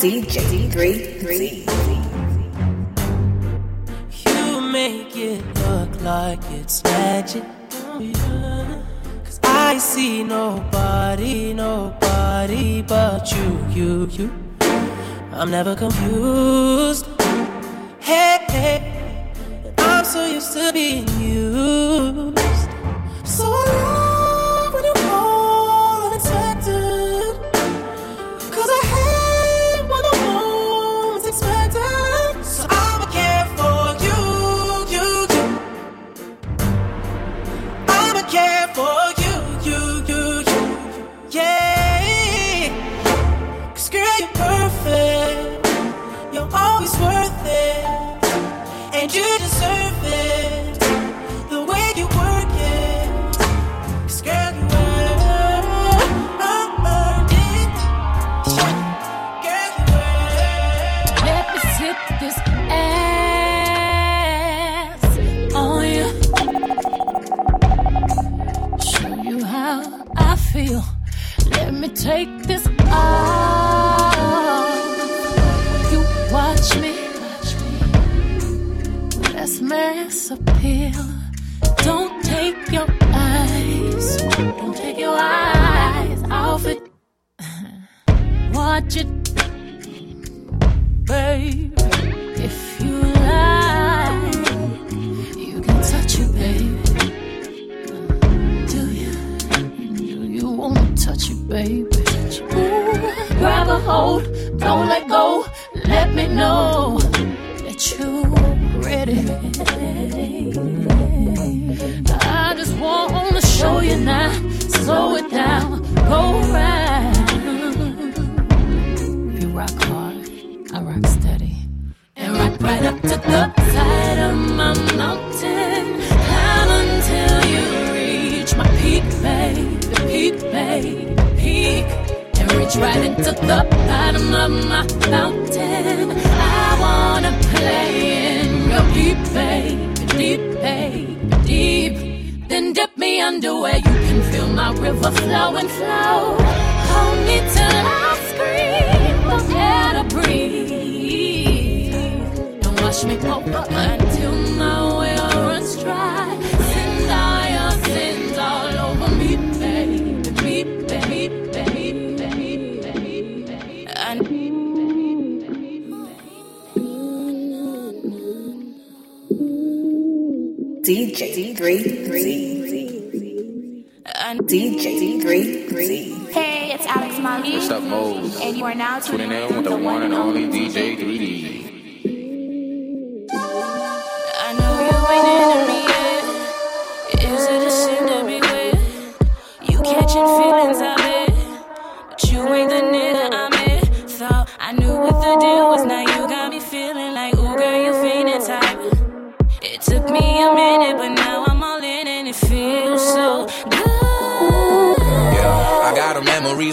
DJ 3 You make it look like it's magic. Cause I see nobody, nobody but you, you, you. I'm never confused. Hey, hey, I'm so used to being hold, don't let go. Let me know that you're ready. I just wanna show you now. Slow it down, go round. You rock hard, I rock steady. And rock right up to the side of my mountain. Climb until you reach my peak, babe. Peak, babe. Reach right into the bottom of my fountain. I wanna play in your deep, babe. Deep, babe. Deep. Then dip me under where you can feel my river flow and flow. Hold me till I scream, air to breathe. Don't wash me over until my DJ 3 and DJ 3 Hey, it's Alex Mali. What's up, Mose? And you are now tuning Tuning in in with the one and only DJ 3D.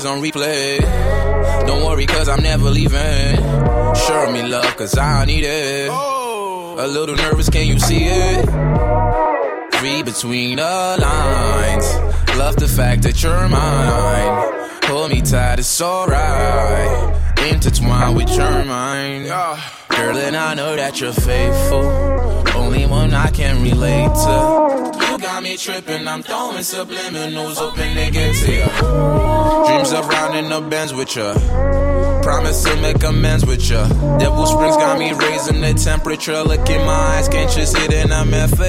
On replay. Don't worry, cause I'm never leaving. Show me love, cause I need it. A little nervous, can you see it? Read between the lines. Love the fact that you're mine. Hold me tight, it's alright. Intertwined with your mind. Girl, and I know that you're faithful. Only one I can relate to. Got me tripping, I'm throwing subliminals, they get to you. Dreams of rounding the bends with ya. Promise to make amends with ya. Devil Springs got me raising the temperature. Look in my eyes, can't you see that I'm meant for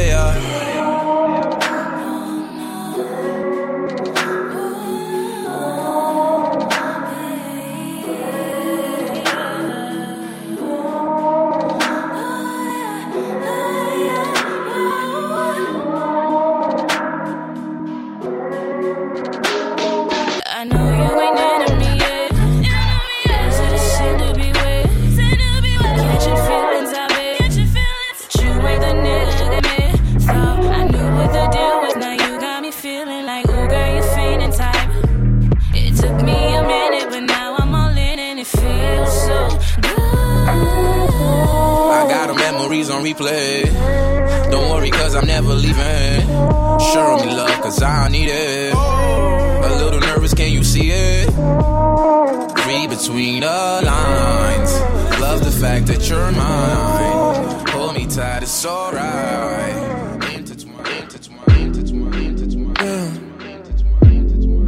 on. Don't worry, cause I'm never leaving. Show me love, cause I need it. A little nervous, can you see it? read between the lines. Love the fact that you're mine. Hold me tight, it's alright.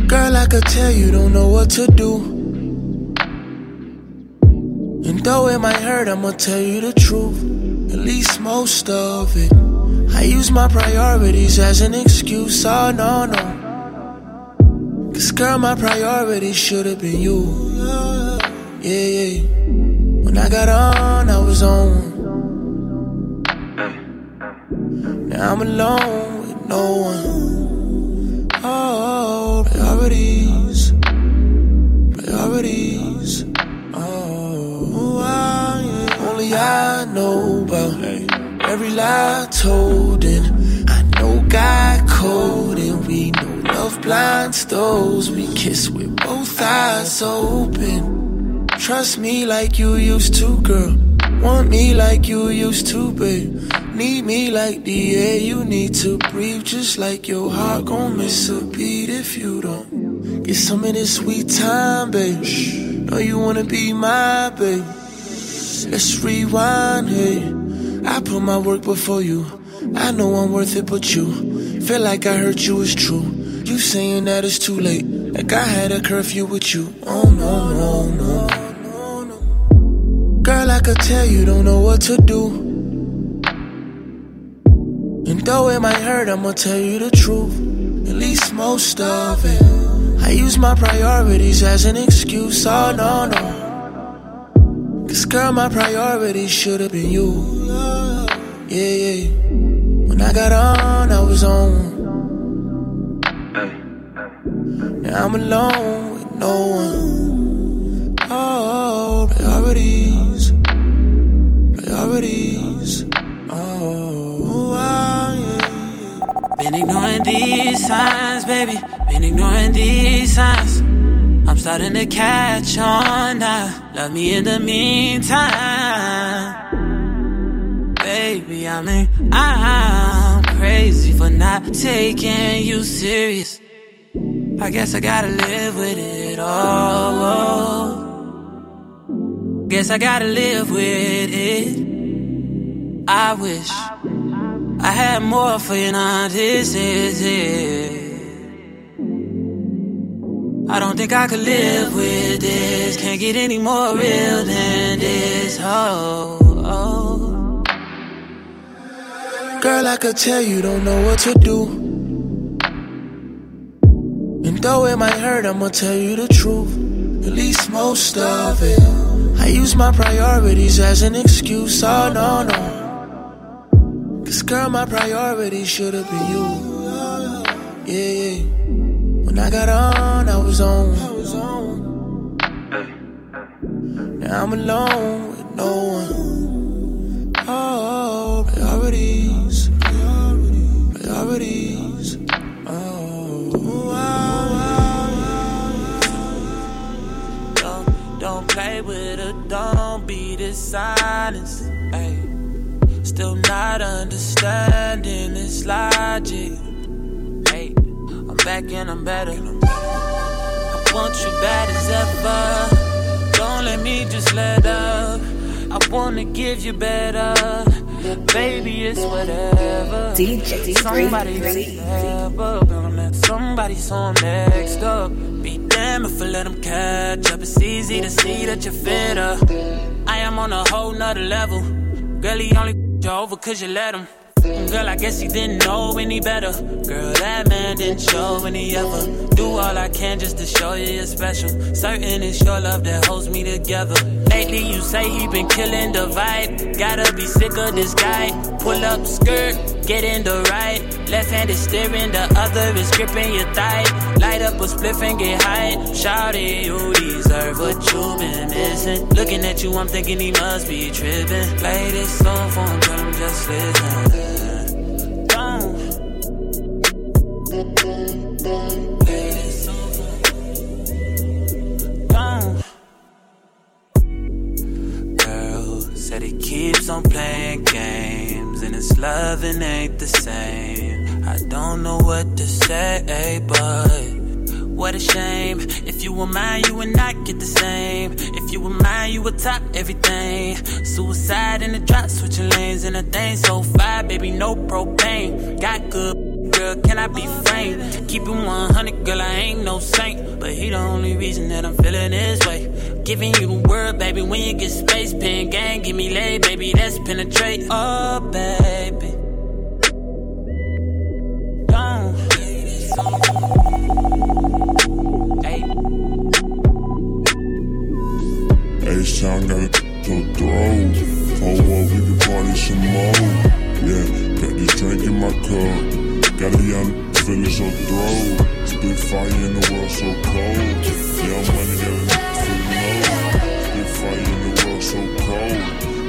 Girl, I could tell you don't know what to do. And though it might hurt, I'ma tell you the truth. At least most of it. I use my priorities as an excuse. Oh, no, no. Cause, girl, my priority should've been you. Yeah, yeah. When I got on, I was on. Now I'm alone with no one. Oh, priorities. Priorities. Only I know about every lie told. And I know God code, and we know love blinds those we kiss with both eyes open. Trust me like you used to, girl. Want me like you used to, babe. Need me like the air you need to breathe. Just like your heart gon' miss a beat if you don't. Get some of this sweet time, babe. Know you wanna be my babe. Let's rewind, hey. I put my work before you. I know I'm worth it, but you feel like I hurt you it's true. You saying that it's too late, like I had a curfew with you. Oh no, no, no, no, no. Girl, I could tell you don't know what to do. And though it might hurt, I'ma tell you the truth. At least most of it. I use my priorities as an excuse. Oh no, no. Cause girl, my priority should've been you. Yeah, yeah. When I got on, I was on. Now I'm alone with no one. Oh, priorities. Priorities. Oh, ah, yeah. Been ignoring these signs, baby. Been ignoring these signs. Starting to catch on now. Love me in the meantime. Baby, I mean, I'm crazy for not taking you serious. I guess I gotta live with it all. Guess I gotta live with it. I wish I had more for you, now this is it. I don't think I could live with this. Can't get any more real than this. Oh, oh. Girl, I could tell you don't know what to do. And though it might hurt, I'ma tell you the truth. At least most of it. I use my priorities as an excuse. Oh no, no. Cause girl, my priority should've been you. Yeah, yeah. When I got on, I was on. Now I'm alone with no one. Oh, priorities. Priorities. Oh, Don't, don't play with her, don't be dishonest. Ay. Still not understanding this logic. Back and I'm better. I want you bad as ever. Don't let me just let up. I wanna give you better. Baby, it's whatever. DJ Somebody Three. step up and let somebody so I'm next up. Be damn if I let them catch up. It's easy to see that you're fitter. I am on a whole nother level. Girl, he only you over cause you let him. Girl, I guess he didn't know any better. Girl, that man didn't show any ever. Do all I can just to show you you're special. Certain it's your love that holds me together. Lately, you say he been killing the vibe. Gotta be sick of this guy. Pull up skirt, get in the right. Left hand is steering, the other is gripping your thigh. Light up a spliff and get high. Shawty, you deserve what you been missing. Looking at you, I'm thinking he must be tripping. Play this song for him, tell him just listen. it's loving ain't the same. I don't know what to say, but. What a shame. If you were mine, you would not get the same. If you were mine, you would top everything. Suicide in the drop, switching lanes in the thing. So fire, baby, no propane. Got good, girl, can I be framed? Keep it 100, girl, I ain't no saint. But he the only reason that I'm feeling this way. Giving you the world, baby, when you get space. Pen gang, give me lay, baby, that's penetrate. Oh, baby. H-Town got a to throw. Oh, well, we can party some more. Yeah, got this drink in my cup. Got a young feeling so throw. Spit fire in the world so cold. Young money, got fight in the world so cold.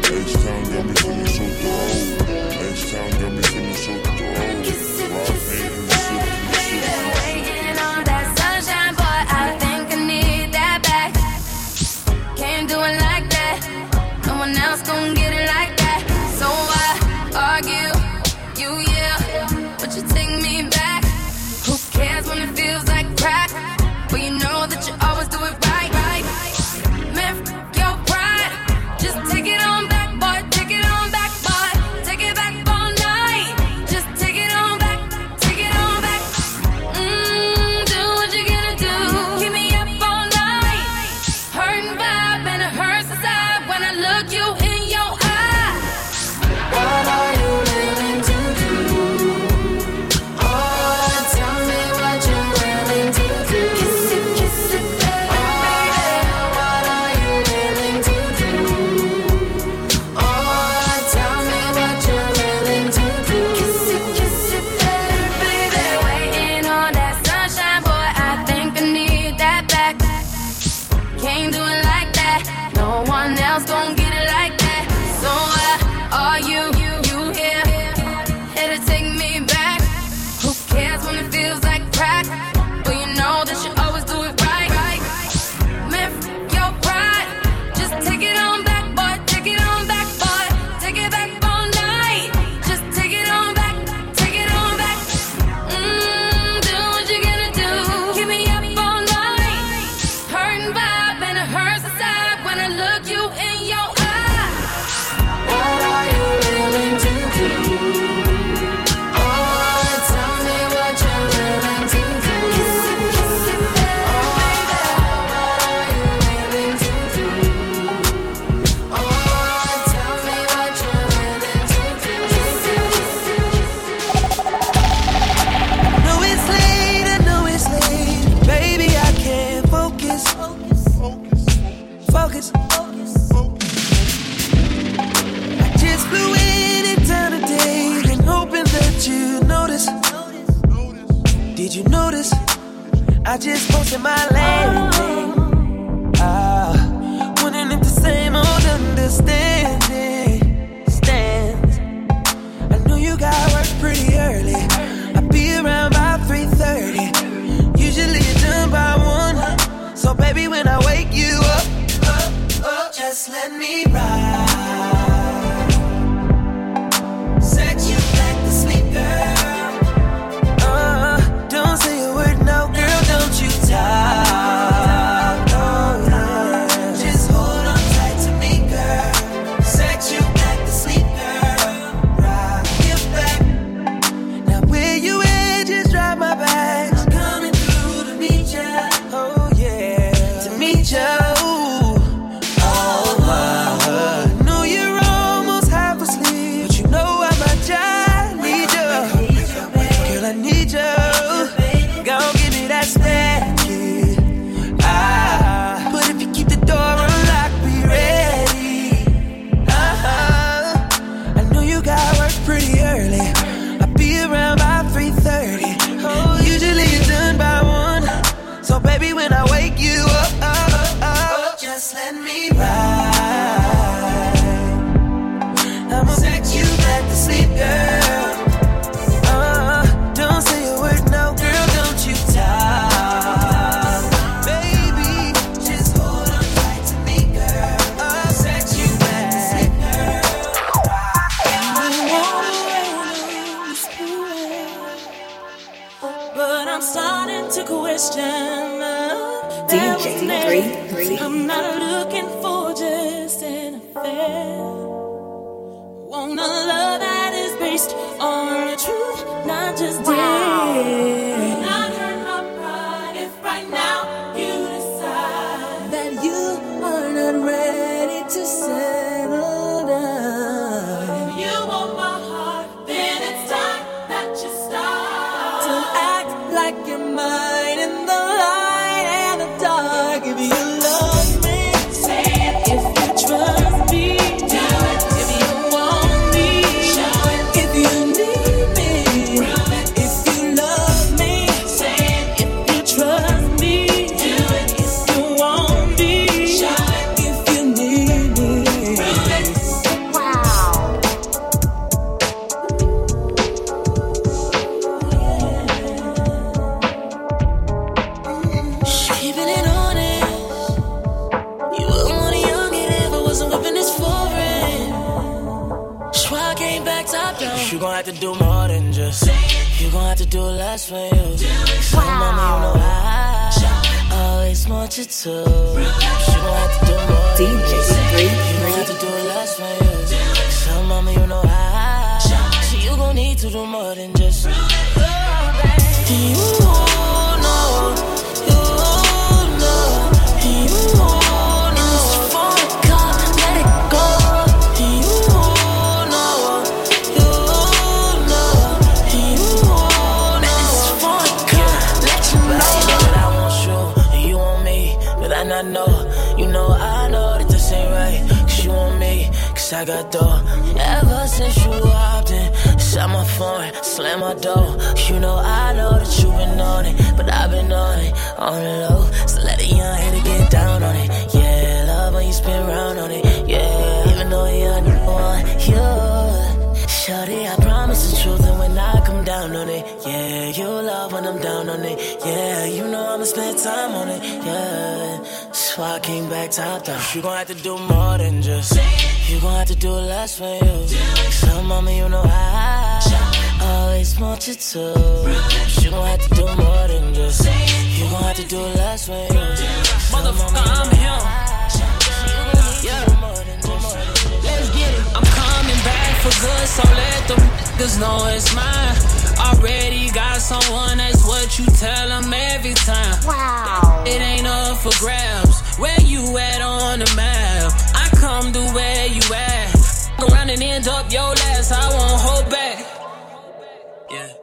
H-Town got me feeling so cold. H-Town got me feeling so cold. I'm starting to question the DJ three, three. I'm not looking for just an affair. Want a love that is based on the truth, not just wow. Death. Want you to. You gon' have to do more. than DJ just. You gon' Green. have to do less for you. So, mama, you know I. So you gon' need to do more than just. You know, dough. Ever since you walked in, shut my phone, slam my door. You know, I know that you been on it, but I've been on it, on the low. So let a young hater get down on it. Yeah, love when you spin round on it. Yeah, even though you're the one, you. Shorty, I promise the truth, and when I come down on it, yeah, you love when I'm down on it, yeah, you know I'ma spend time on it, yeah. So I came back top down. You gon' have to do more than just. You gon' have to do less for you. So, mama, you know I always want you to. You gon' have to do more than just. You gon' have to do less for you. So, Motherfucker, I'm him. Yeah. do more than just. Let's get it. I'm coming back for good, so let them niggas know it's mine. Already got someone, that's what you tell them every time. Wow. It ain't up for grabs. Where you at on the map? I come to where you at. Fuck Around and end up your last. I won't hold back. Yeah.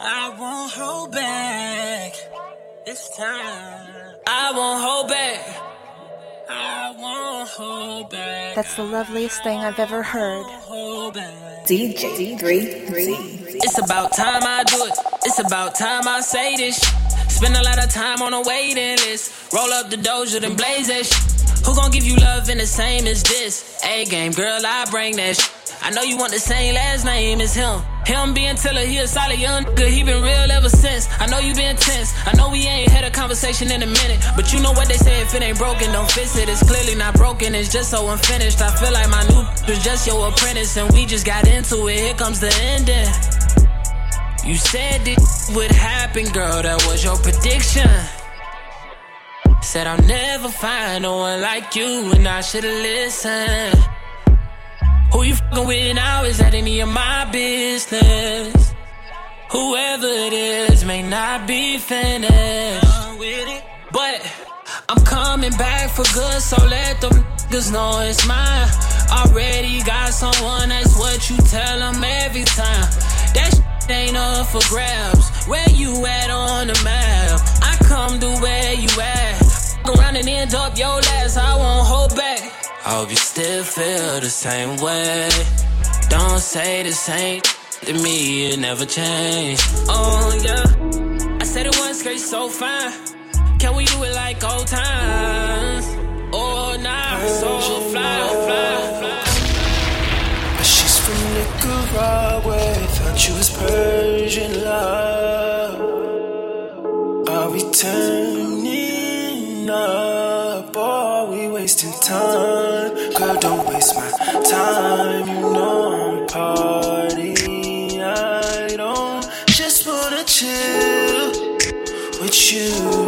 I won't hold back. This time. I won't hold back. I won't hold back. That's the loveliest thing I've ever heard. DJ Green. Green. It's about time I do it. It's about time I say this. sh- Spend a lot of time on a waiting list. Roll up the doja, then blaze that sh- Who gon' give you love in the same as this? A game, girl, I bring that sh- I know you want the same last name as him. Him being Tiller, he a solid young nigga. He been real ever since. I know you been tense. I know we ain't had a conversation in a minute. But you know what they say, if it ain't broken, don't fix it. It's clearly not broken, it's just so unfinished. I feel like my new was just your apprentice, and we just got into it. Here comes the ending. You said it would happen, girl. That was your prediction. Said I'll never find no one like you, and I should've listened. Who you fucking with now is that any of my business? Whoever it is may not be finished. But I'm coming back for good, so let them niggas know it's mine. Already got someone, that's what you tell them every time. That shit ain't up for grabs. Where you at on the map? I come to where you at. Fuck Around and end up your last, I won't hold back. I hope you still feel the same way. Don't say the same to me, it never changed. Oh, yeah. I said it once, girl, so fine. Can we do it like old times? Oh, nah, so fly, fly, fly. She's from Nicaragua, thought you was Persian love. Are we Listen up, boy, we wasting time. Girl, don't waste my time. You know I'm partying. I don't just wanna chill with you.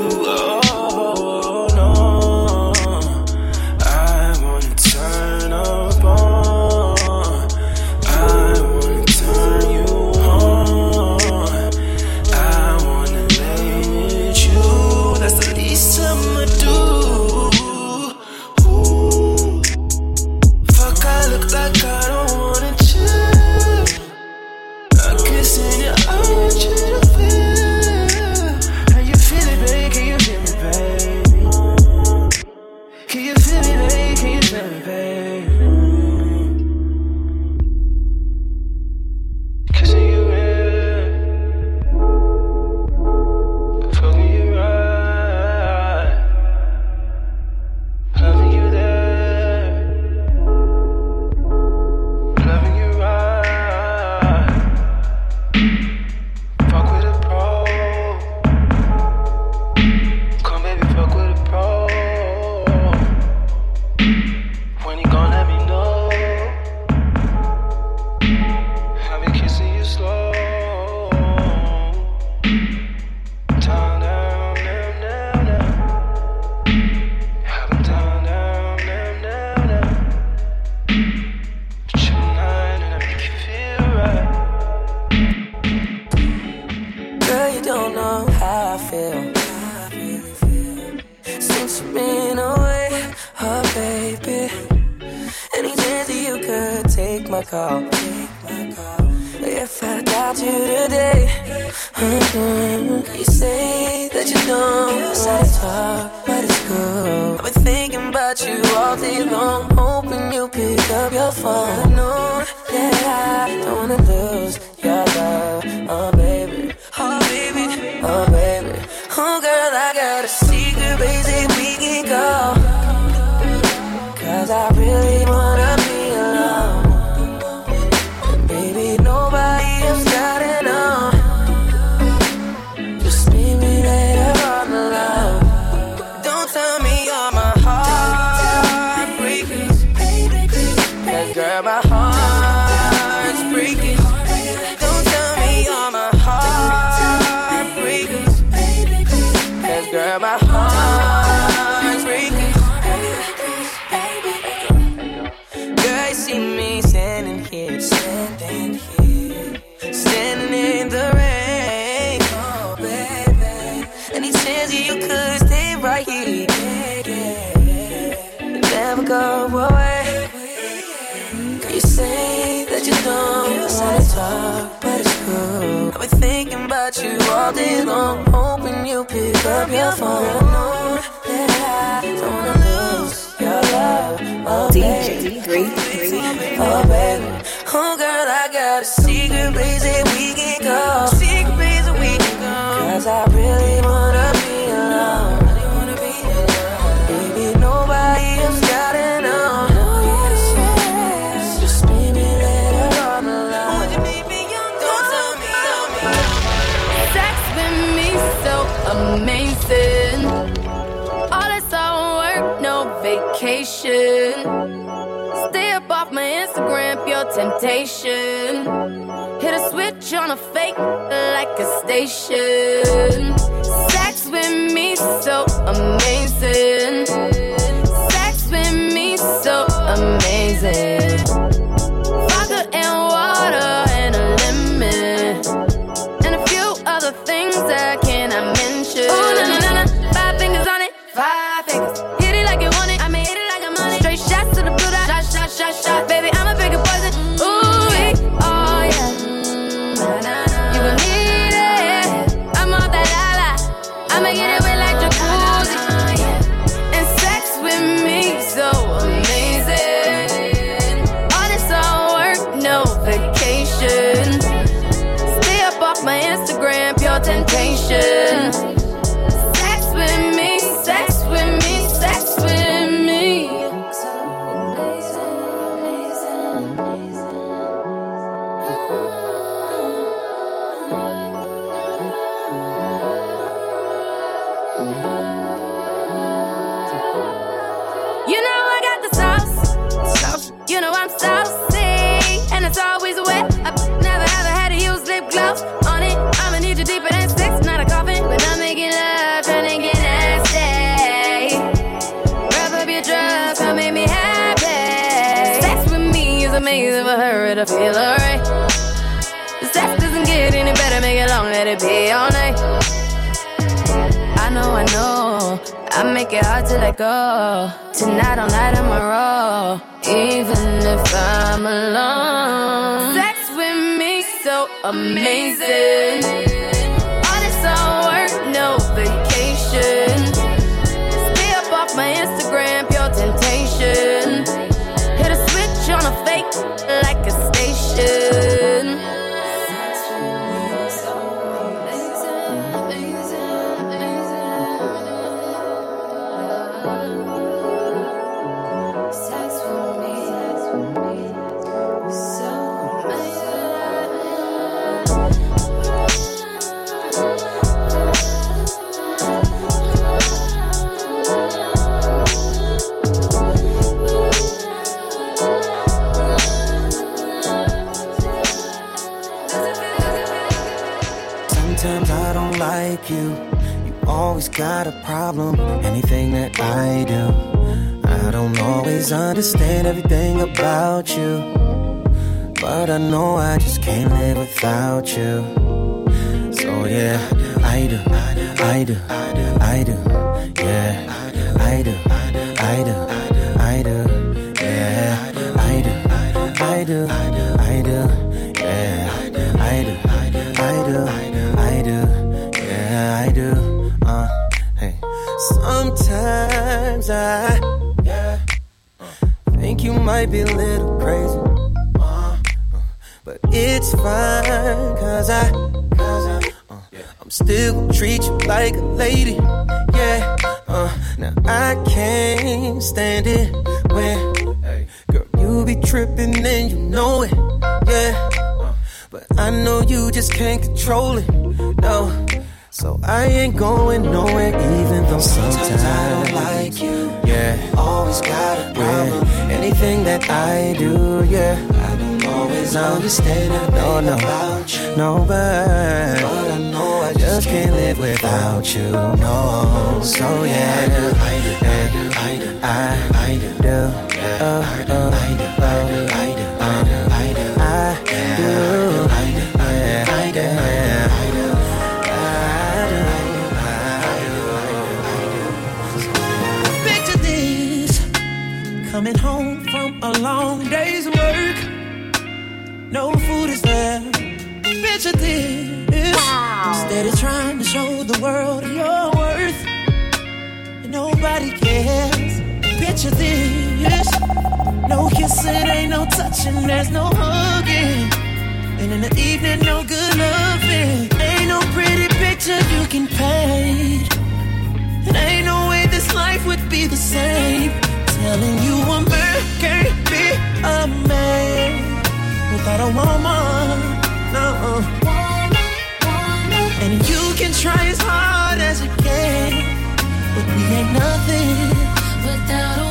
all day long, hoping you pick up your phone. I know that I don't wanna lose your love, oh DJ, baby. Oh baby, oh girl, I got a secret place that we can go. temptation. Hit a switch on a fake like a station. Sex with me so amazing. wet. I never ever had to use lip gloss on it. I'ma need you deeper than sex, not a coffin. When I'm making love, trying to get nasty. Wrap up your dress, come make me happy. Sex with me is amazing for her, it'll feel alright. Sex doesn't get any better, make it long, let it be all night. I know, I know, I make it hard to let go. Tonight, all night, I'm roll even if I'm alone. So amazing. All this all work, no vacation. Stay up off my Instagram, pure temptation. Hit a switch on a fake like a station. You. You always got a problem. Anything that I do, I don't always understand everything about you. But I know I just can't live without you. So yeah, I do I do, I do, I do, yeah, I do, I do, I do, yeah, I do, I do, I do, Yeah, think you might be a little crazy. uh, But it's fine, cause I, cause I, uh, I'm still gonna treat you like a lady. Yeah, uh, now I can't stand it when, girl, you be tripping and you know it. Yeah, uh, but I know you just can't control it. No. So I ain't going nowhere, even though sometimes I don't like you. Yeah, always got a problem. Anything that I do, yeah, I don't always understand it. No, no, no, but, but I know I just can't live without you. No, so yeah, I do, I do, I do, I do, I do, uh, uh, I do, I do, I do, I do, Picture this steady trying to show the world your worth. And nobody cares. Picture this no kissing, ain't no touching, there's no hugging. And in the evening, no good loving. Ain't no pretty picture you can paint. And ain't no way this life would be the same. Telling you a man can't be a man without a woman. And you can try as hard as you can, but we ain't nothing Without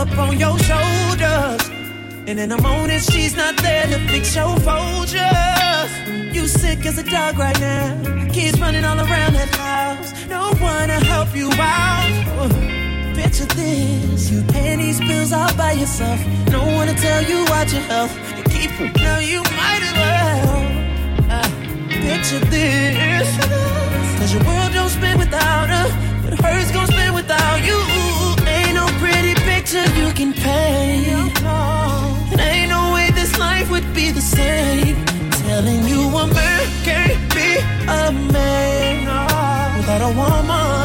up on your shoulders? And in the morning, she's not there to fix your Folgers. You sick as a dog right now. Kids running all around that house. No one to help you out. Picture this. You paying these bills all by yourself. No one to tell you about your health. You keep, no, you might as well. Uh, picture this. Cause your world don't spin without her. But hers gon' spin without you. No you can pay. And ain't no way this life would be the same. Telling you a man can't be a man without a woman.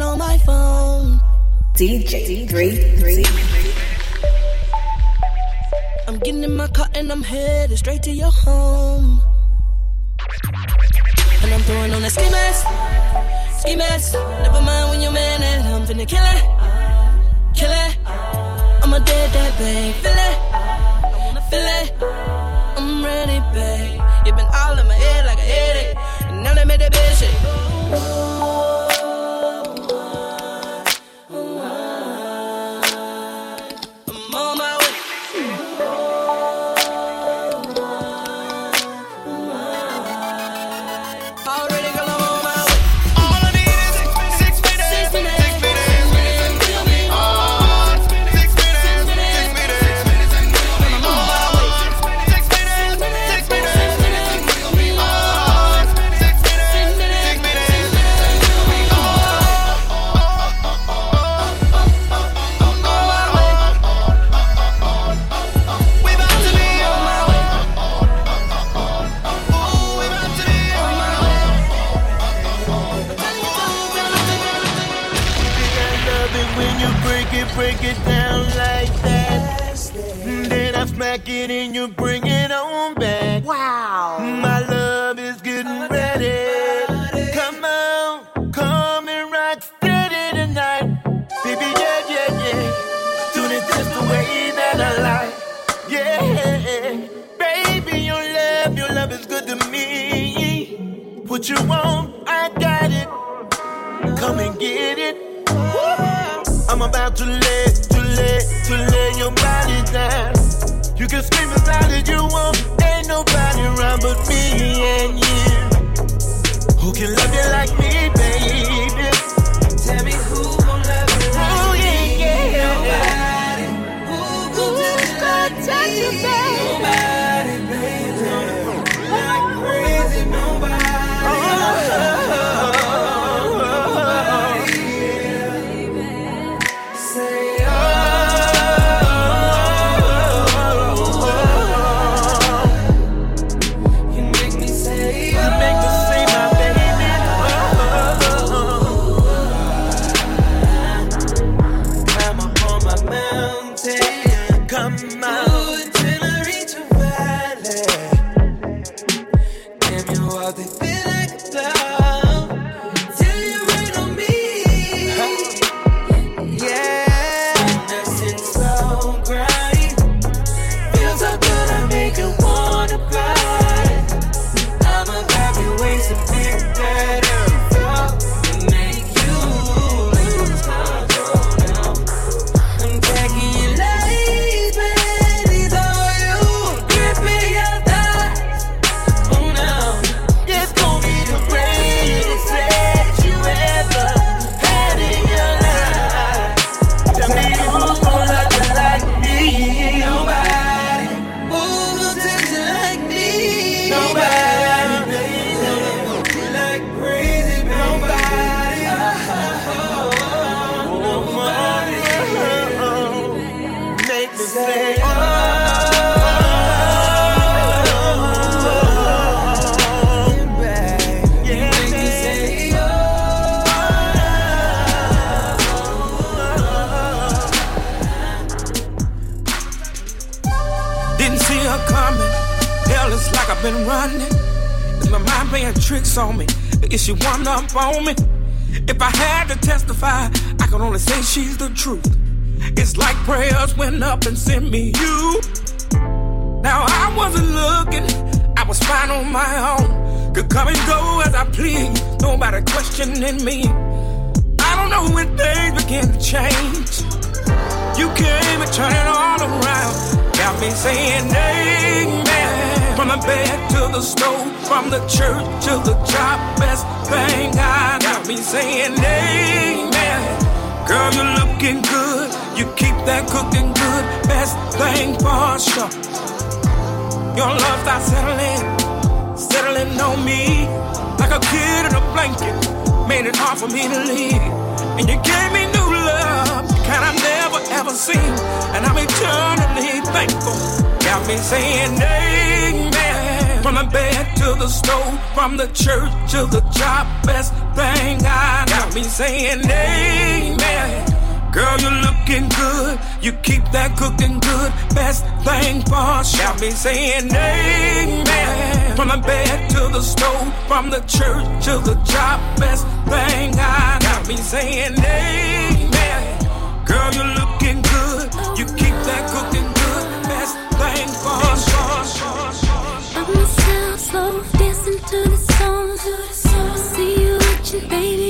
on my phone. DJ three three. I'm getting in my car and I'm headed straight to your home. And I'm throwing on that ski mask, ski mask. Never mind when you're mad at, I'm finna kill it, kill it. I'ma dead that babe, feel it, feel it. I'm ready, babe. You been all in my head like a headache, and now they made that bitch shake. it and you bring it on back. Wow. My love is getting ready. Come on, come and rock steady tonight. Baby, yeah, yeah, yeah. Doing this just the way that I like. Yeah. Baby, your love, your love is good to me. What you want, I got it. Come and get it. I'm about to let, to let, to let your body down. You can scream as loud as you want. Ain't nobody around but me and you. Who can love you like me? thankful. Got me saying amen. From the bed to the stove, from the church to the job, best thing I. Got me saying amen. Girl, you're looking good. You keep that cooking good. Best thing for sure. Got me saying amen. From the bed to the stove, from the church to the job, best thing I. Got me saying amen. Girl, you're looking good. You keep that cooking by myself, slow dancing to the song. To the song. See you watching, baby.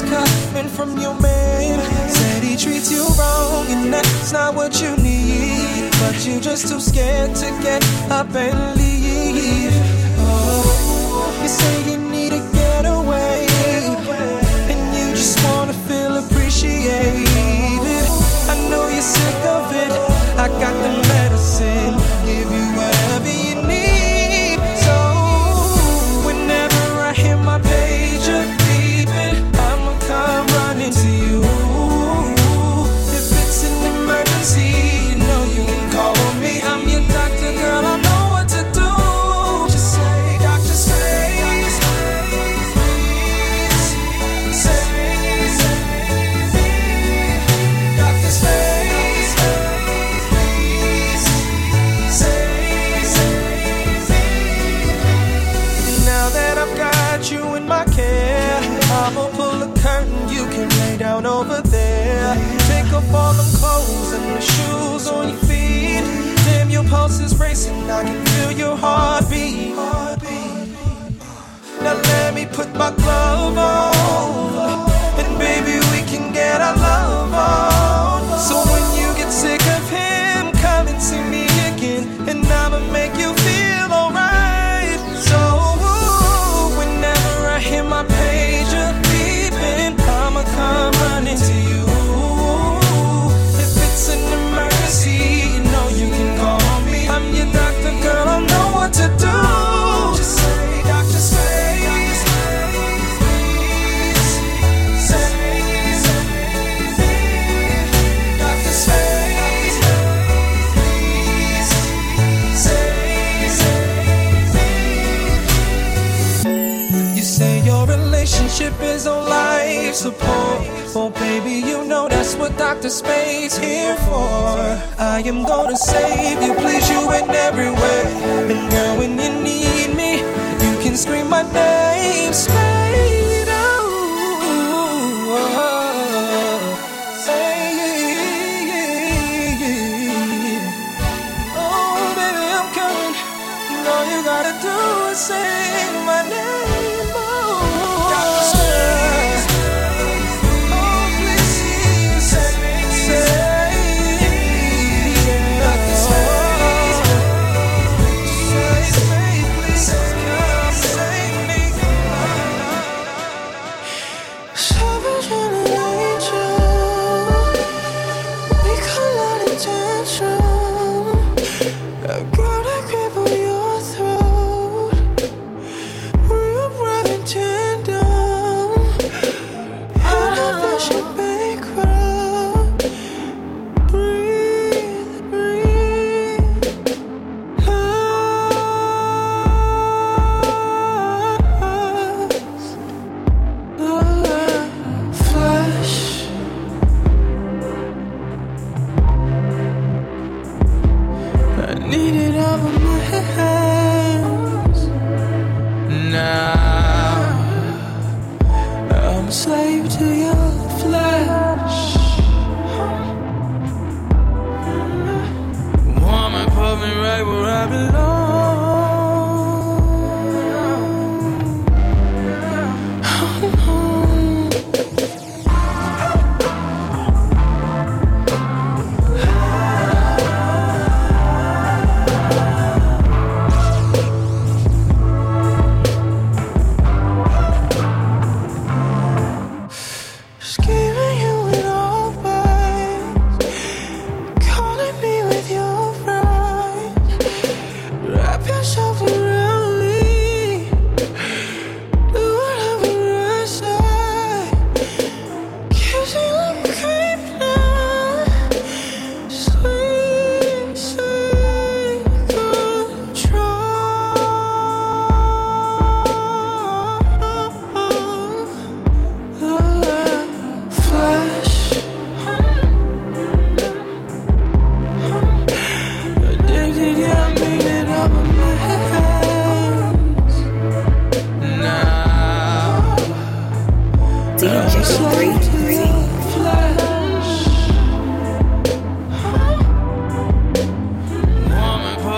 is coming from your man. Said he treats you wrong, and that's not what you need. But you just too scared to get up and leave. Oh, you say you need a getaway, and you just wanna feel appreciated. I know you're sick of it. I got the put my glove on. Baby, you know that's what Dr. Spade's here for. I am gonna save you, please you in every way. And girl, when you need me, you can scream my name, Spade. Oh, oh, oh baby, I'm coming. All you gotta do is say my name.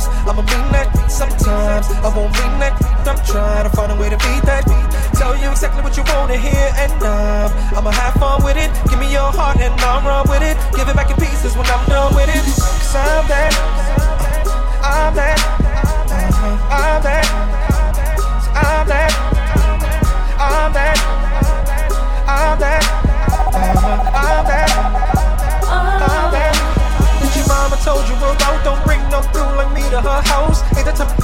sometimes. I'ma bring that sometimes. I won't mean that. I'm trying to find a way to beat that. Tell you exactly what you wanna hear, and I'm I'ma have fun with it. Give me your heart, and I'll run with it. Give it back in pieces when I'm done with it. Cause I'm that. I'm that. I'm that. I'm that. I'm that. I'm that. I'm that. her house. Ain't the type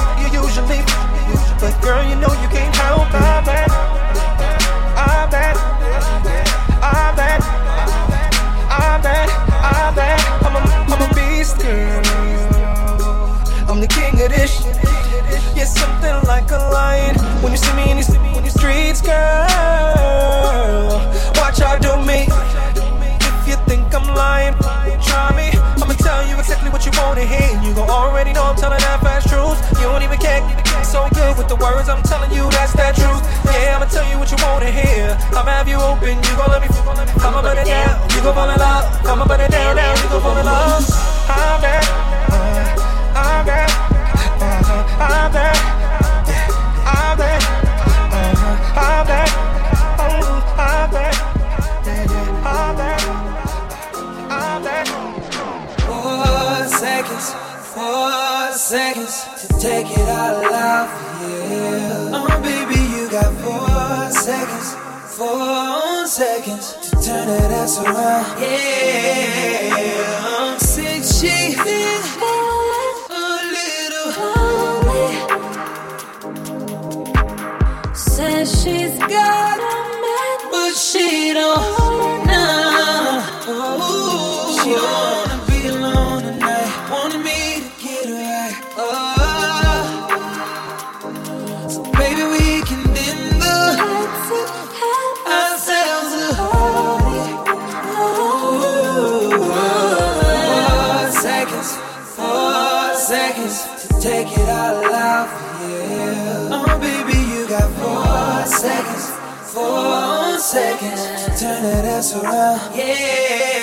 I'ma have you open, you gon' let me. I'ma put it down, you gon' fall in love. I'ma it down, down, you gon' fall in love. Around, yeah. Seconds turn that ass around. Yeah.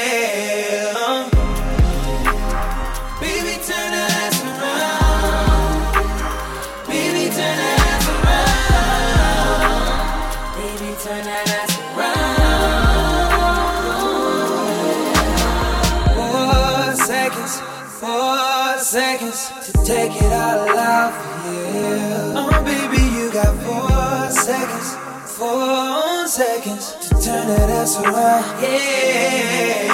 Seconds to turn that ass around. Yeah.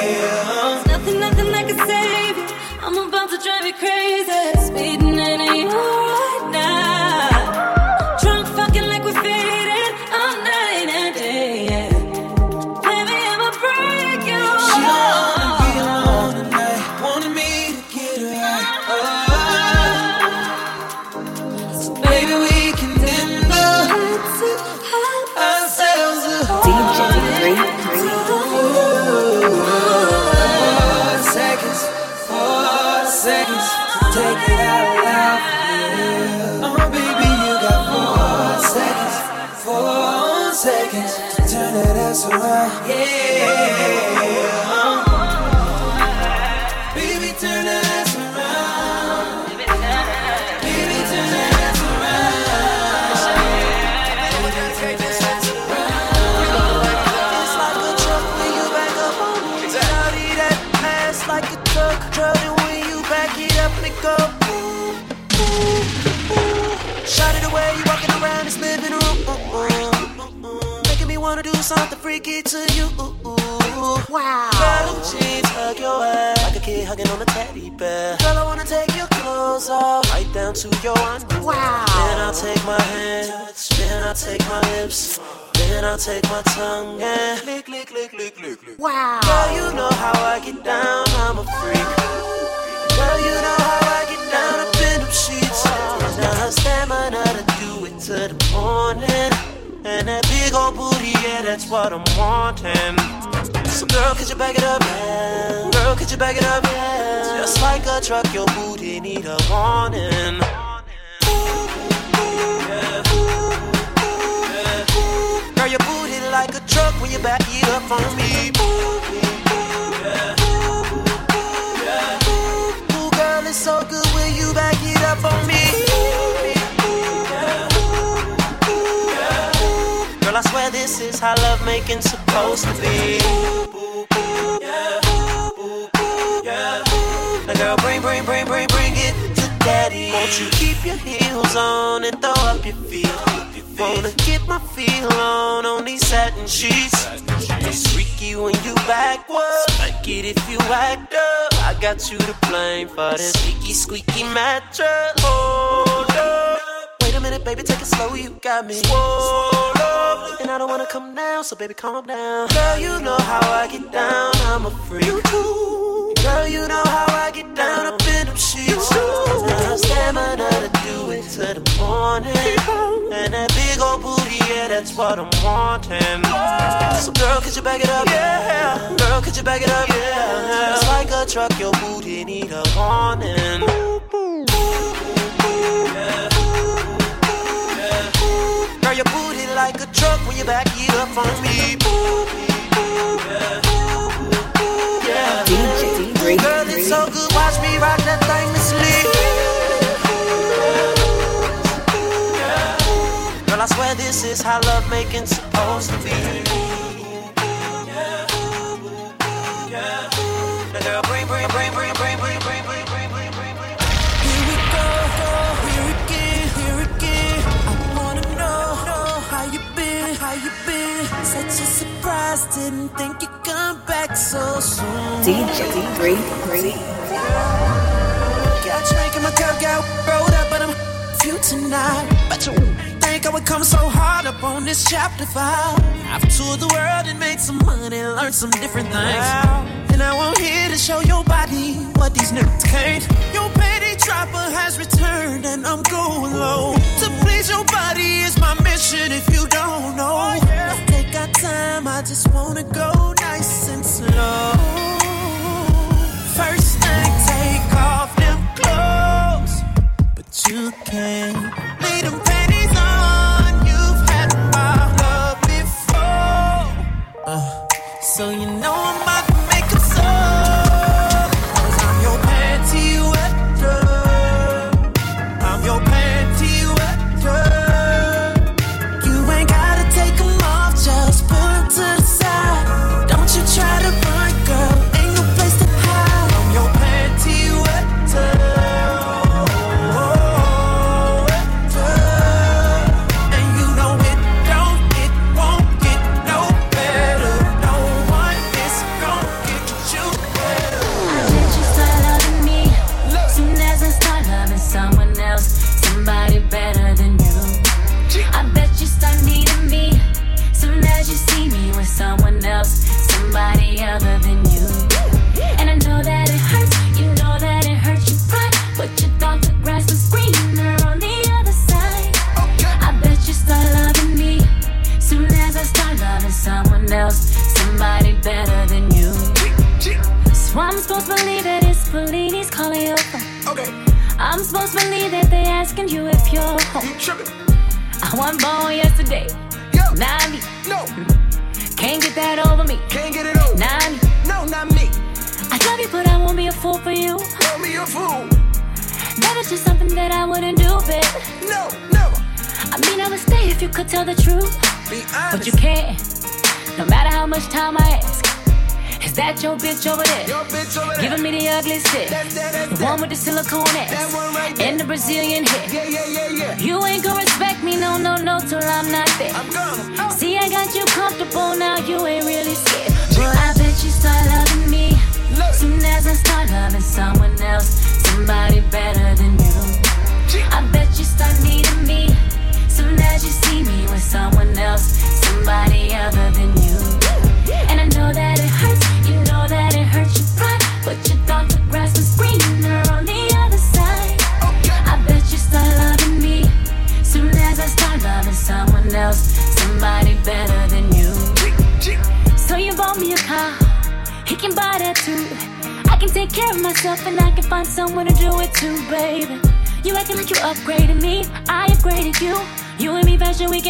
Nothing, nothing that can save. I'm about to drive you crazy. Freaky to you. Wow. Girl, jeans hug your ass like a kid hugging on a teddy bear. Girl, I wanna take your clothes off right down to your underwear. Wow. Then I'll take my hands, then I'll take my lips. Then I'll take my tongue and lick, lick, lick, lick, lick, lick. Wow. Girl, you know how I get down, I'm a freak. Girl, you know how I get down up in them sheets. Now her stamina to do it to the morning. And that big old booty, yeah, that's what I'm wanting. So girl, could you back it up? Yeah. Girl, could you back it up? Yeah. Just like a truck, your booty need a warning. Girl, your booty like a truck when you back it up on me. Ooh, girl, it's so good when you back it up on me. How love making's supposed to be. Now, girl, bring, bring, bring, bring, bring it to daddy. Won't you keep your heels on and throw up your feet? Wanna get my feel on on these satin sheets. It's freaky when you backwards. Like it if you act up. I got you to blame for this squeaky, squeaky mattress. Hold up. A minute, baby, take it slow. You got me swole. And I don't wanna come down, so baby, calm down. Girl, you know how I get down. I'm a freak. You too. Girl, you know how I get down up in them sheets. Now stamina to do it to the morning. And that big old booty, yeah, that's what I'm wanting. So girl, could you back it up? Yeah. Girl, could you back it up? Yeah. It's like a truck, your booty need a warning. Girl, like a truck when you back it up on me. Girl, it's so good. Watch me rock that thing to sleep. Girl, I swear this is how love making supposed to be. Girl, bring, bring, bring, bring, bring. Such a surprise, didn't think you'd come back so soon. DJ 3D. Got drinking, my cup got rolled up, but I'm few tonight. But you think I would come so hard up on this chapter five? I've toured the world and made some money, learned some different things. And I won't here to show your body what these niggas can't. Your petty dropper has returned, and I'm going low. To please your body is my mission if you don't know. Let's take our time, I just wanna go nice and slow. First thing, take off them clothes. But you can't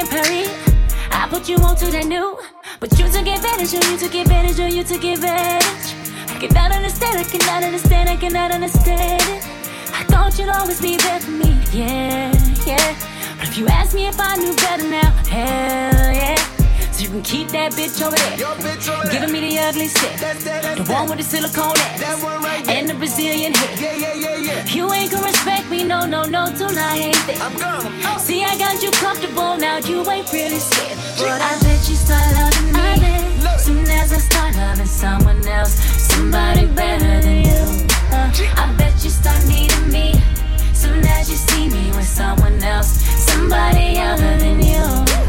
Paris. I put you on to that new, but you took advantage, or you took advantage, or you took advantage. I cannot understand, I cannot understand, I cannot understand it. I thought you'd always be there for me, yeah, yeah. But if you ask me if I knew better now, hell. So you can keep that bitch over there. Bitch over there. Giving me the ugly. That's that, that's The one with the silicone ass. That one right there. And the Brazilian hair. Yeah, yeah, yeah, yeah. You ain't gonna respect me, no, no, no, I there. I'm gonna. Oh. See, I got you comfortable now, you ain't really scared. But I bet you start loving me. Look. Soon as I start loving someone else, somebody better than you. Uh, I bet you start needing me. Soon as you see me with someone else, somebody other than you.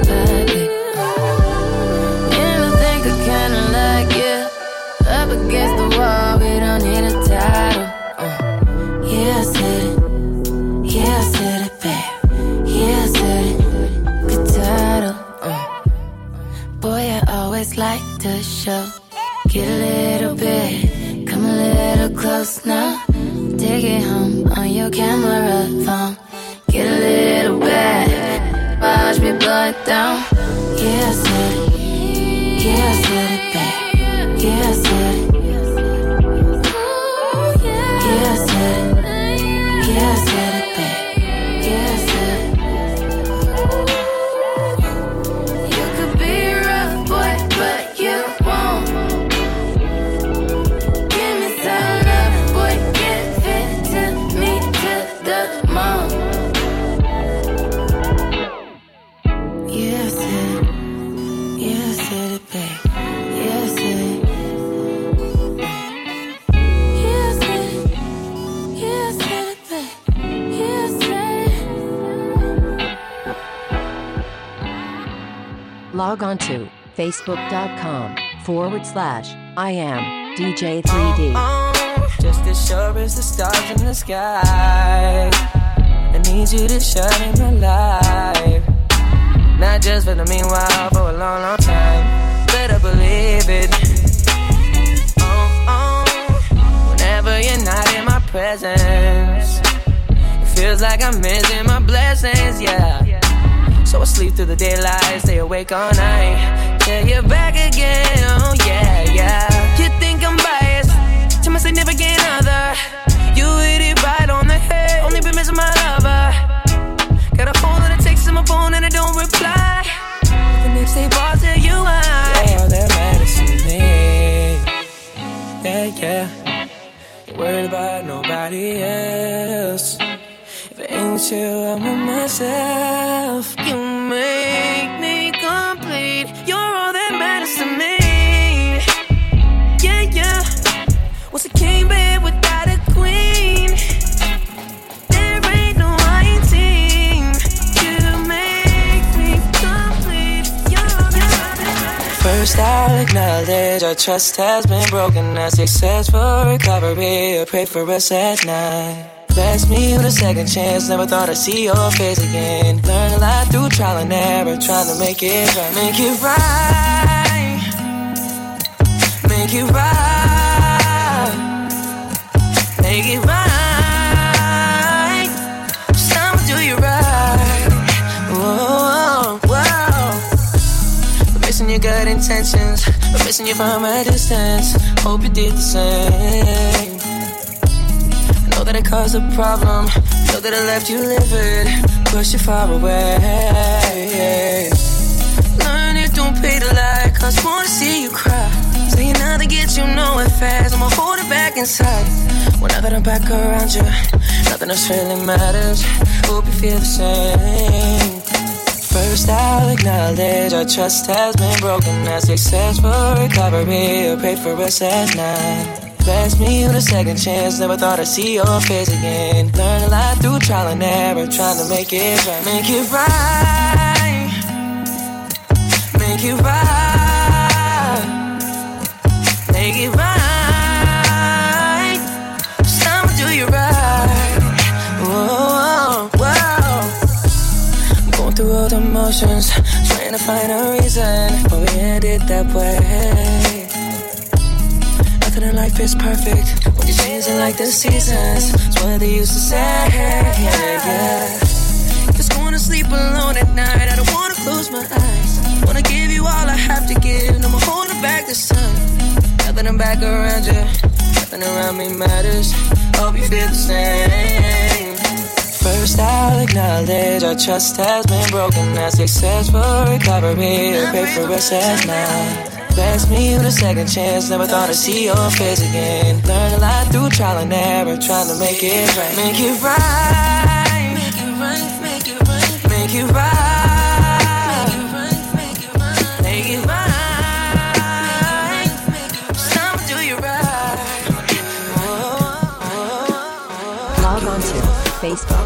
show. Get a little bit, come a little close now. Take it home on your camera phone. Get a little bit, watch me blow it down. Yeah, I said it. Yeah, I said it, babe. Yeah, I said it. Log on to facebook.com forward slash I am DJ3D. Oh, just as sure as the stars in the sky. I need you to shine in my life. Not just for the meanwhile, for a long, long time. Better believe it. Oh, oh. Whenever you're not in my presence, it feels like I'm missing my blessings, yeah. So I sleep through the daylight, stay awake all night. Till you're back again, oh yeah, yeah. You think I'm biased to my significant other? You hit it right on the head. Only been missing my lover. Got a phone that texts in my phone and I don't reply. The next day, ball tell you why. Yeah, that matters to me. Yeah, yeah. Worried about nobody else. If you, I'm with myself. You make me complete. You're all that matters to me. Yeah, yeah. What's a king bed without a queen? There ain't no I team. You make me complete. You're all that First, I'll acknowledge our trust has been broken. A successful recovery. I pray for us at night. Bless me with a second chance. Never thought I'd see your face again. Learn a lot through trial and error. Trying to make it right. Make it right. Make it right. Make it right. I'ma do you right. Whoa, whoa. Missing your good intentions. But missing you from a distance. Hope you did the same. Know that I caused a problem. Know that I left you livid. Push you far away. Learn it, don't pay to lie. Cause wanna see you cry. Saying nothing gets you nowhere fast. I'ma hold it back inside. Well, now that I'm back around you, nothing else really matters. Hope you feel the same. First, I'll acknowledge our trust has been broken. A successful recovery. I pray for us at night. Bless me with a second chance. Never thought I'd see your face again. Learn a lot through trial and error. Trying to make it right. Make it right. Make it right. Make it right. Just do you right. Whoa, whoa. Going through all the motions. Trying to find a reason. But we ended that way. In life is perfect when you're changing like the seasons. It's what they used to say. Yeah, yeah. Just wanna sleep alone at night. I don't wanna close my eyes. Wanna give you all I have to give. And I'ma hold it back this time. Nothing I'm back around you. Nothing around me matters. Hope you feel the same. First, I'll acknowledge our trust has been broken. A successful recovery. Us at night. Bless me with a second chance. Never thought I'd see your face again. Learn a lot through trial and error. Trying to make it right. Make it right. Make it right. Make it right. Make it right. Make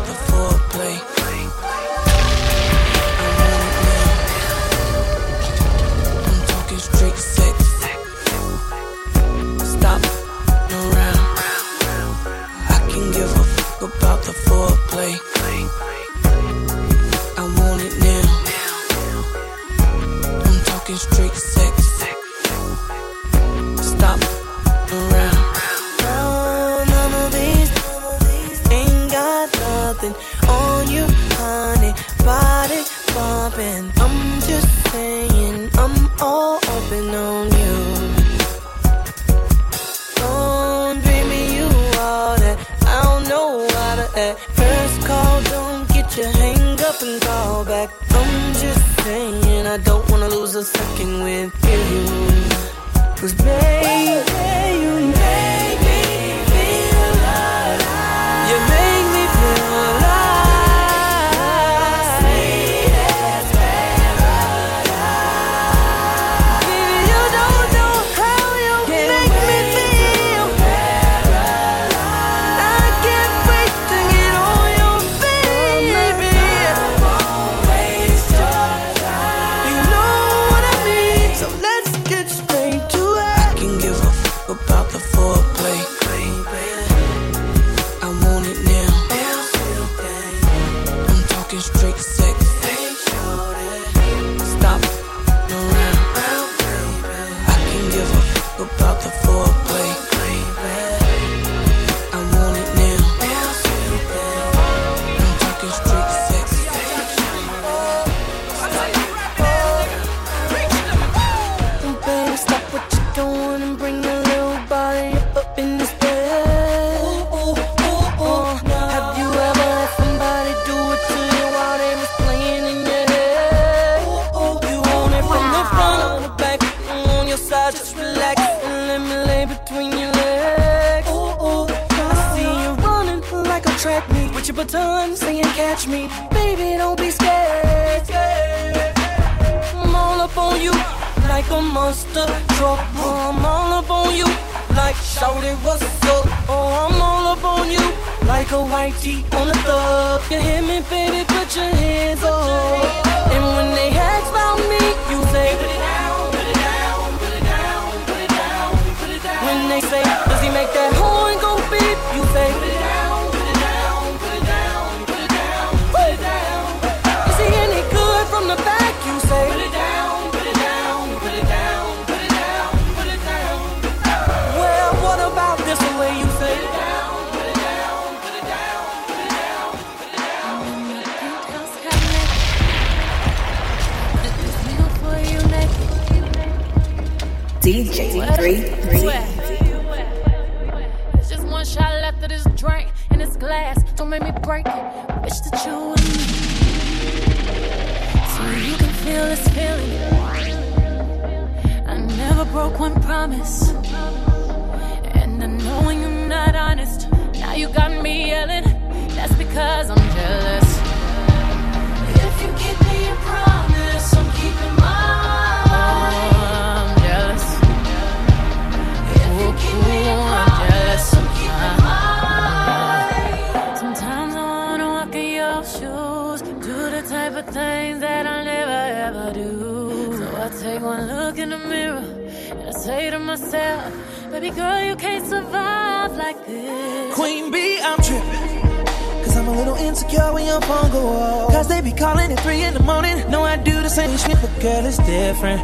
little insecure when your phone go off. Cause they be calling at 3 in the morning. No, I do the same shit, but girl, it's different.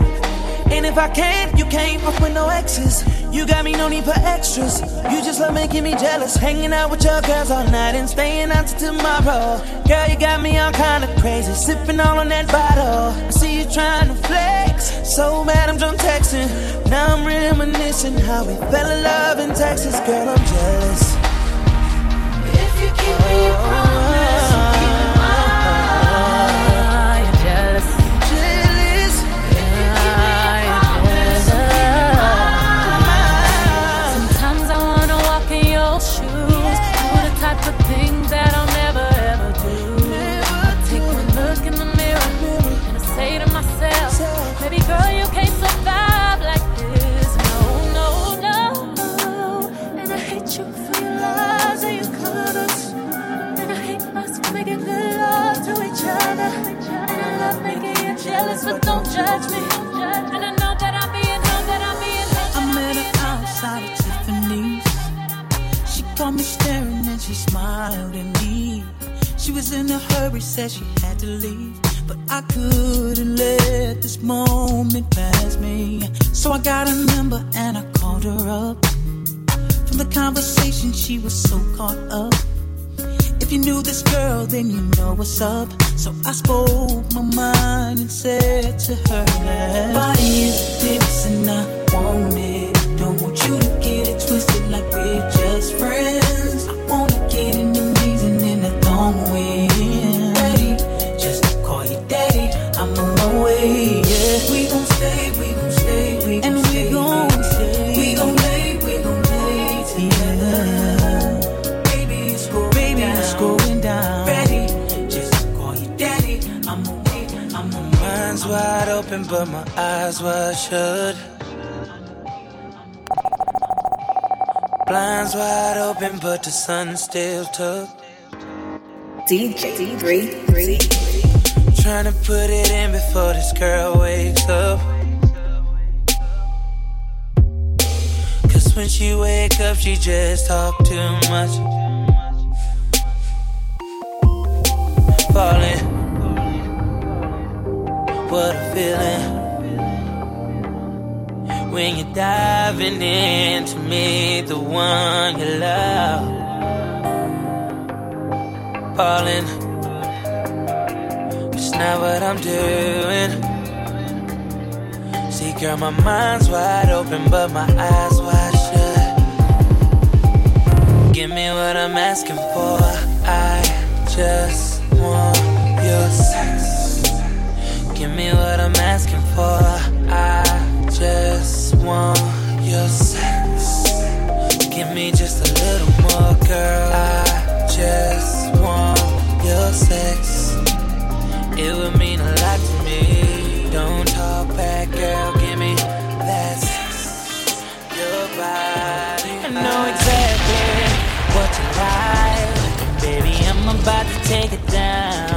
And if I can't, you can't fuck with no exes. You got me, no need for extras. You just love making me jealous. Hanging out with your girls all night and staying out till tomorrow. Girl, you got me all kind of crazy, sipping all on that bottle. I see you trying to flex, so mad I'm drunk texting. Now I'm reminiscing how we fell in love in Texas. Girl, I'm jealous. If you keep me. I met her outside of Tiffany's. She caught me staring and she smiled at me. She was in a hurry, said she had to leave. But I couldn't let this moment pass me. So I got a number and I called her up. From the conversation, she was so caught up if you knew this girl, then you know what's up. So I spoke my mind and said to her, Body is this and I want it. Open, but my eyes were shut. Blinds wide open, but the sun still took. DJ 3D. Trying to put it in before this girl wakes up. Cause when she wake up, she just talk too much. What a feeling. When you're diving into me, the one you love. Falling. It's not what I'm doing. See, girl, my mind's wide open, but my eyes wide shut. Give me what I'm asking for. I just want your. Give me what I'm asking for. I just want your sex. Give me just a little more, girl. I just want your sex. It would mean a lot to me. Don't talk back, girl. Give me that sex. Your body. I know exactly what you like. Baby, I'm about to take it down.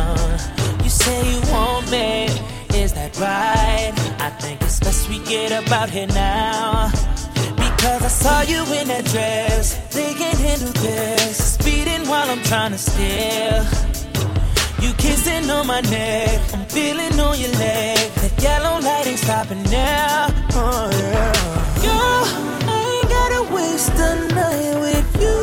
Right? I think it's best we get up out here now. Because I saw you in that dress. They can't handle this. Speeding while I'm trying to steer. You kissing on my neck, I'm feeling on your leg. That yellow light ain't stopping now. Oh yeah. Girl, I ain't gotta waste a night with you,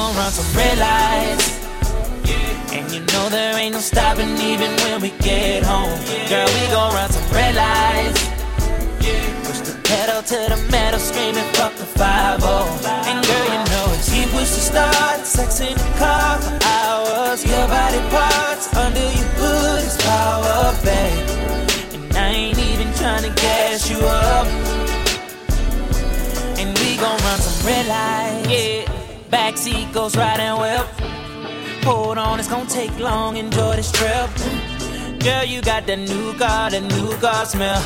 gon' run some red lights. And you know there ain't no stopping even when we get home. Girl, we gon' run some red lights. Push the pedal to the metal, screaming fuck the 5 And girl, you know it's he push the start, sex in the car for hours. Your body parts under your hood is power, babe. And I ain't even trying to gas you up. And we gon' run some red lights. Yeah, backseat goes and well. Hold on, it's gonna take long, enjoy this trip. Girl, you got that new car, that new car smell.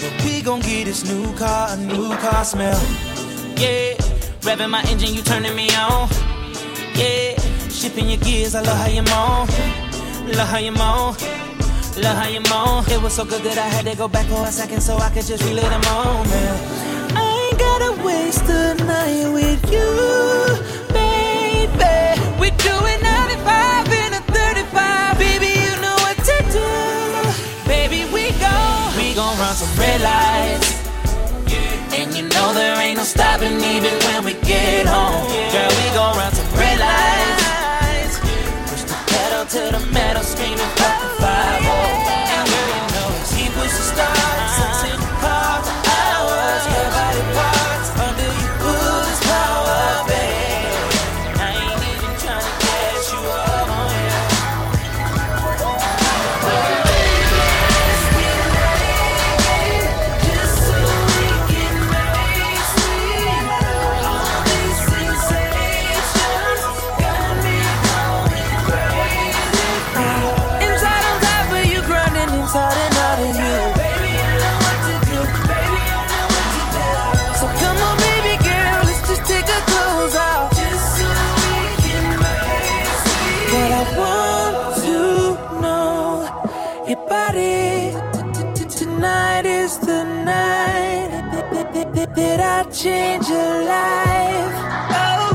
But we gon' get this new car, a new car smell. Yeah, revving my engine, you turning me on. Yeah, shipping your gears, I love how you moan. Love how you moan. Love how you moan. It was so good that I had to go back for a second so I could just relive the moment. I ain't gotta waste the night with you. We're doing 95 and a 35, baby. You know what to do, baby. We gon' we gon' run some red lights. And you know there ain't no stopping even when we get home. Girl, we gon' run some red lights. Push the pedal to the Did I change your life? Oh,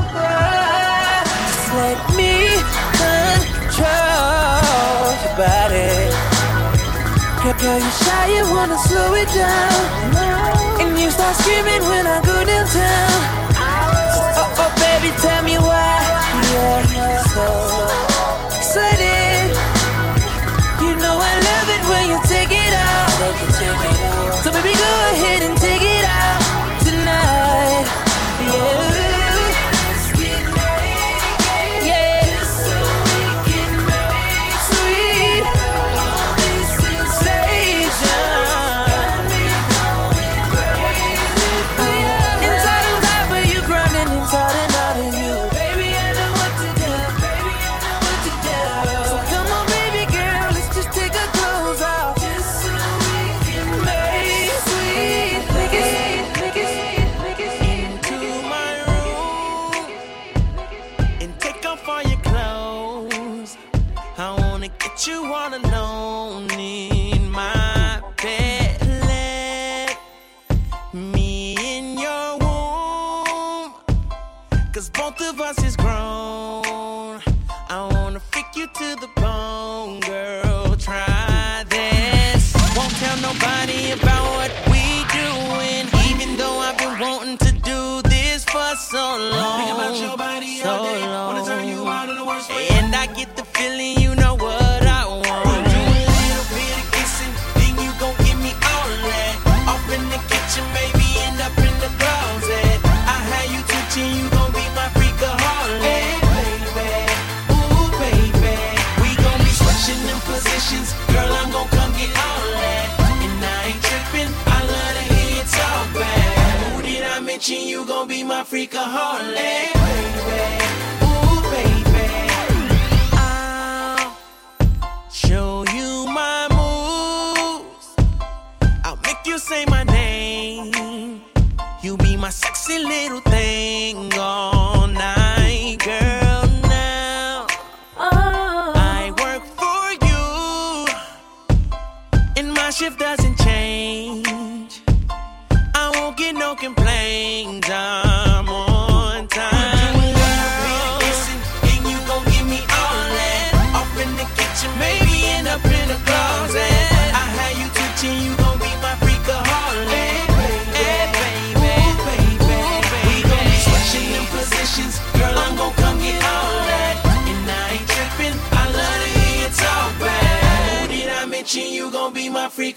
Just let me control your body. Girl, you're shy, you wanna slow it down. And you start screaming when I go downtown. Oh, oh, oh baby, tell me why. Yeah, so. both of us is grown. I wanna freak you to the my freaka Harley. Baby, ooh baby, I'll show you my moves. I'll make you say my name. You be my sexy little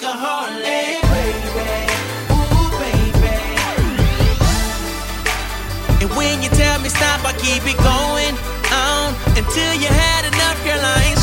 your Harley. Eh, and when you tell me stop, I keep it going on until you had enough, girl. I ain't